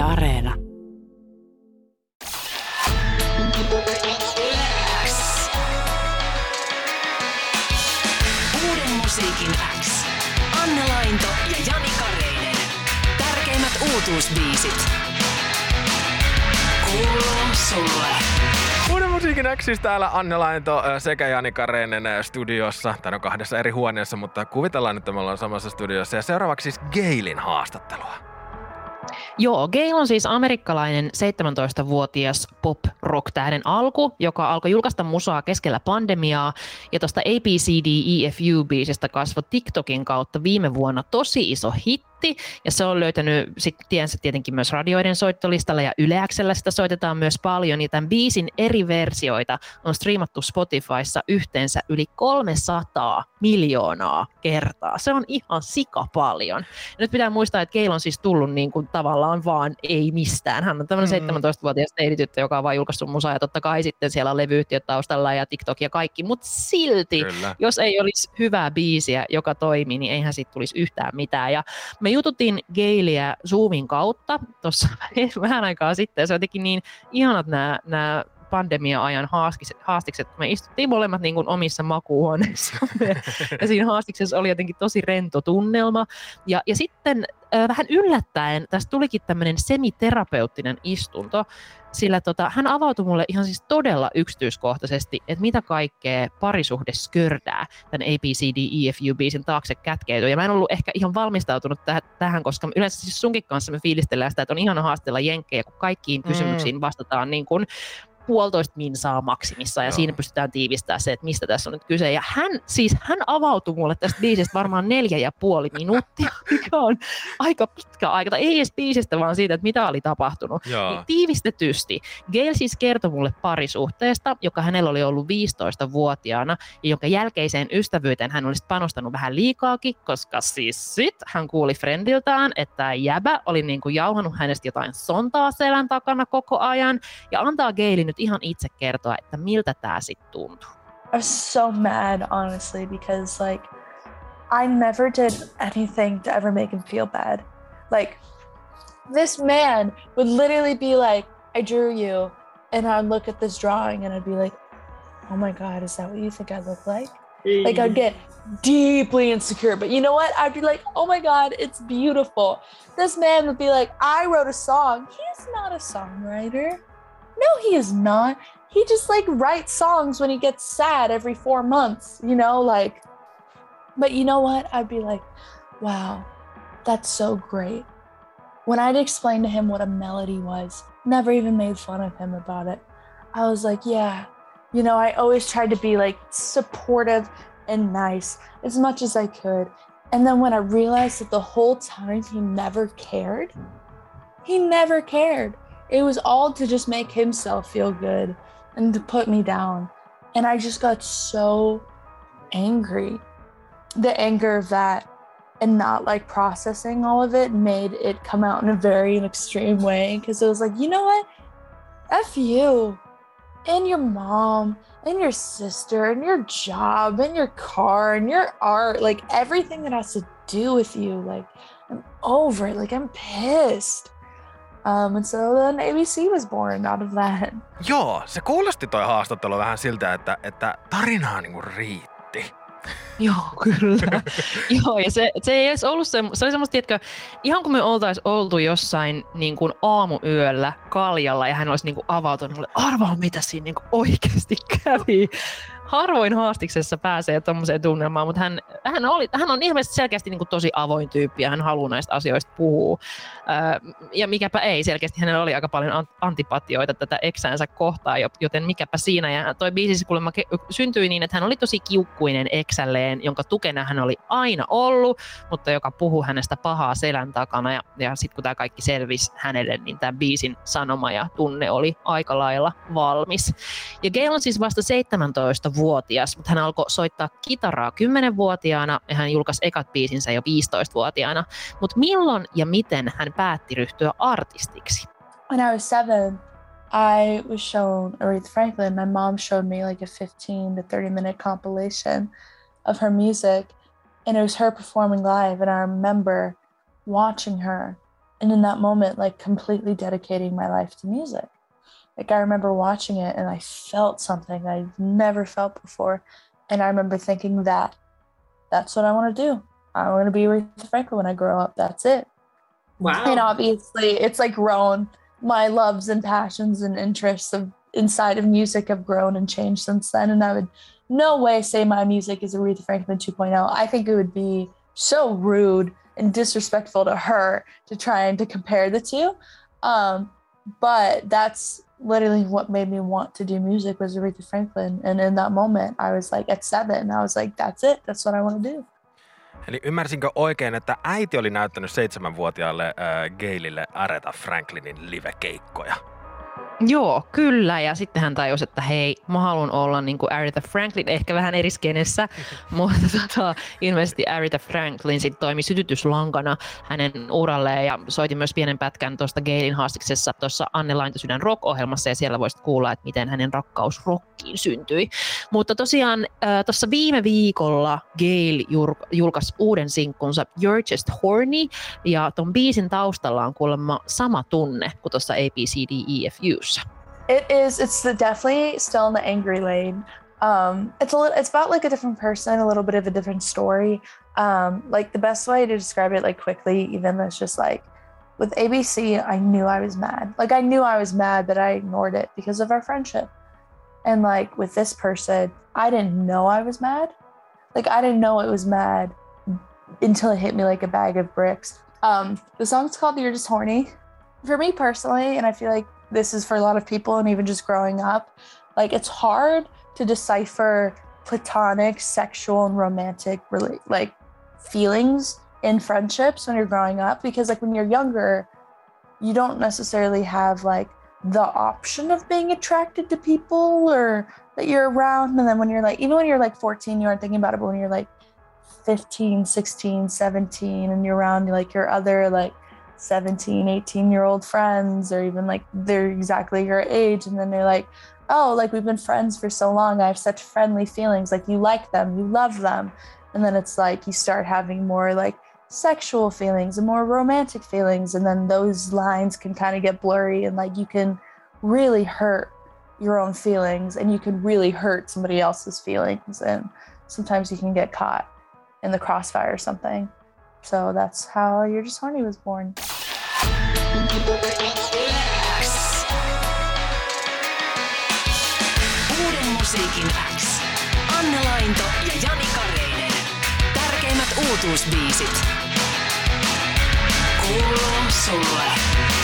Yle Areena. Uuden musiikin X. Anne Lainto ja Jani Kareinen. Tärkeimmät uutuusbiisit. Kuuluu sulle. Uuden musiikin Xis täällä Anne Lainto sekä Jani Kareinen studiossa. Tai on kahdessa eri huoneessa, mutta kuvitellaan, että me ollaan samassa studiossa. Ja seuraavaksi siis Gailin haastattelua. Joo, Gail on siis amerikkalainen 17-vuotias pop-rock-tähden alku, joka alkoi julkaista musaa keskellä pandemiaa, ja tuosta ABCDEFU-biisistä kasvoi TikTokin kautta viime vuonna tosi iso hit, hitti, ja se on löytänyt sit tiensä tietenkin myös radioiden soittolistalla, ja Yleäksellä sitä soitetaan myös paljon, niin tämän biisin eri versioita on striimattu Spotifyssa yhteensä yli 300 miljoonaa kertaa. Se on ihan sika paljon. Ja nyt pitää muistaa, että Keil on siis tullut niin kuin tavallaan vaan ei mistään. Hän on tämmöinen mm. 17-vuotias teinityttö, joka on vain julkaissut musaa, ja totta kai sitten siellä on levyyhtiöt taustalla ja TikTok ja kaikki, mutta silti, Kyllä. jos ei olisi hyvää biisiä, joka toimii, niin eihän siitä tulisi yhtään mitään. Ja me me jututtiin Gailia Zoomin kautta tuossa vähän aikaa sitten. Se on jotenkin niin ihanat nämä, nämä pandemia-ajan haastikset, haastikset. Me istuttiin molemmat niin kuin omissa makuuhuoneissa ja siinä haastiksessa oli jotenkin tosi rento tunnelma. Ja, ja sitten äh, vähän yllättäen tästä tulikin tämmöinen semiterapeuttinen istunto, sillä tota, hän avautui mulle ihan siis todella yksityiskohtaisesti, että mitä kaikkea parisuhde skördää tämän ABCDEFU-biisin taakse kätkeytyy. Ja mä en ollut ehkä ihan valmistautunut täh- tähän, koska yleensä siis sunkin kanssa me fiilistellään sitä, että on ihana haastella jenkkejä, kun kaikkiin kysymyksiin mm. vastataan niin kuin puolitoista minsaa maksimissa ja Joo. siinä pystytään tiivistämään se, että mistä tässä on nyt kyse. Ja hän, siis hän avautui mulle tästä biisistä varmaan neljä ja puoli minuuttia, mikä on aika pitkä aika. Tai ei edes biisistä, vaan siitä, että mitä oli tapahtunut. Niin tiivistetysti. Gail siis kertoi mulle parisuhteesta, joka hänellä oli ollut 15-vuotiaana ja jonka jälkeiseen ystävyyteen hän olisi panostanut vähän liikaakin, koska siis sit hän kuuli friendiltään, että jäbä oli niin kuin jauhannut hänestä jotain sontaa selän takana koko ajan ja antaa Gailin nyt ihan itse kertoa, että miltä tämä sitten tuntuu. I was so mad, honestly, because like I never did anything to ever make him feel bad. Like this man would literally be like, I drew you, and I'd look at this drawing and I'd be like, oh my God, is that what you think I look like? Like I'd get deeply insecure. But you know what? I'd be like, oh my God, it's beautiful. This man would be like, I wrote a song. He's not a songwriter. No, he is not. He just like writes songs when he gets sad every four months, you know, like, but you know what? I'd be like, wow, that's so great. When I'd explain to him what a melody was, never even made fun of him about it. I was like, yeah, you know, I always tried to be like supportive and nice as much as I could. And then when I realized that the whole time he never cared, he never cared. It was all to just make himself feel good and to put me down. And I just got so angry. The anger of that and not like processing all of it made it come out in a very extreme way because it was like, you know what? F you and your mom and your sister and your job and your car and your art, like everything that has to do with you. Like, I'm over it. Like, I'm pissed. Um, and so then ABC was born out of that. Joo, se kuulosti toi haastattelu vähän siltä, että, että tarinaa niinku riitti. Joo, kyllä. Joo, ja se, se ei edes ollut se, se oli semmoista, että ihan kun me oltaisiin oltu jossain niin kuin aamuyöllä kaljalla ja hän olisi niin kuin avautunut mulle, arvaa mitä siinä niin kuin oikeasti kävi harvoin haastiksessa pääsee tuommoiseen tunnelmaan, mutta hän, hän, oli, hän on ilmeisesti selkeästi niin kuin tosi avoin tyyppi ja hän haluaa näistä asioista puhua. Ja mikäpä ei, selkeästi hänellä oli aika paljon antipatioita tätä eksäänsä kohtaan, joten mikäpä siinä. Ja toi biisi kuulemma syntyi niin, että hän oli tosi kiukkuinen eksälleen, jonka tukena hän oli aina ollut, mutta joka puhuu hänestä pahaa selän takana. Ja, ja sitten kun tämä kaikki selvisi hänelle, niin tämä biisin sanoma ja tunne oli aika lailla valmis. Ja Gail on siis vasta 17 vuotias, mutta hän alkoi soittaa kitaraa 10-vuotiaana ja hän julkaisi ekat biisinsä jo 15-vuotiaana. Mutta milloin ja miten hän päätti ryhtyä artistiksi? When I was seven, I was shown Aretha Franklin. My mom showed me like a 15 to 30 minute compilation of her music, and it was her performing live. And I remember watching her and in that moment like completely dedicating my life to music like i remember watching it and i felt something i never felt before and i remember thinking that that's what i want to do. I want to be aretha franklin when i grow up that's it. Wow. and obviously it's like grown my loves and passions and interests of inside of music have grown and changed since then and i would no way say my music is aretha franklin 2.0 i think it would be so rude and disrespectful to her to try and to compare the two. Um, but that's literally what made me want to do music was aretha franklin. And in that moment i was like at seven. I was like that's it. That's what i want to do. Eli ymmärsinkö oikein, että äiti oli näyttänyt seitsemänvuotiaalle äh, Gaylelle Aretha Franklinin live-keikkoja? Joo, kyllä. Ja sitten hän tajusi, että hei, mä haluan olla niin kuin Aretha Franklin, ehkä vähän eri skenessä, mutta tota, ilmeisesti Aretha Franklin sitten toimi sytytyslankana hänen uralleen ja soitin myös pienen pätkän tuosta Gailin haastiksessa tuossa Anne Laintosydän rock-ohjelmassa ja siellä voisit kuulla, että miten hänen rakkaus rockiin syntyi. Mutta tosiaan äh, tuossa viime viikolla Gail jur- julkaisi uuden sinkkunsa You're Just Horny ja ton biisin taustalla on kuulemma sama tunne kuin tuossa It is. It's the, definitely still in the angry lane. Um, it's a little. It's about like a different person, a little bit of a different story. Um, like the best way to describe it, like quickly, even is just like with ABC, I knew I was mad. Like I knew I was mad, but I ignored it because of our friendship. And like with this person, I didn't know I was mad. Like I didn't know it was mad until it hit me like a bag of bricks. Um, the song's called "You're Just Horny." For me personally, and I feel like this is for a lot of people and even just growing up like it's hard to decipher platonic sexual and romantic rela- like feelings in friendships when you're growing up because like when you're younger you don't necessarily have like the option of being attracted to people or that you're around. And then when you're like even when you're like 14 you aren't thinking about it but when you're like 15 16 17 and you're around like your other like 17 18 year old friends or even like they're exactly your age and then they're like oh like we've been friends for so long. I have such friendly feelings. Like you like them. You love them. And then it's like you start having more like sexual feelings and more romantic feelings and then those lines can kind of get blurry and like you can really hurt your own feelings and you can really hurt somebody else's feelings and sometimes you can get caught in the crossfire or something so that's how you're just horny was born musiikin. Anne Lainto ja Jani uutuusbiisit. Kuuluu sulle.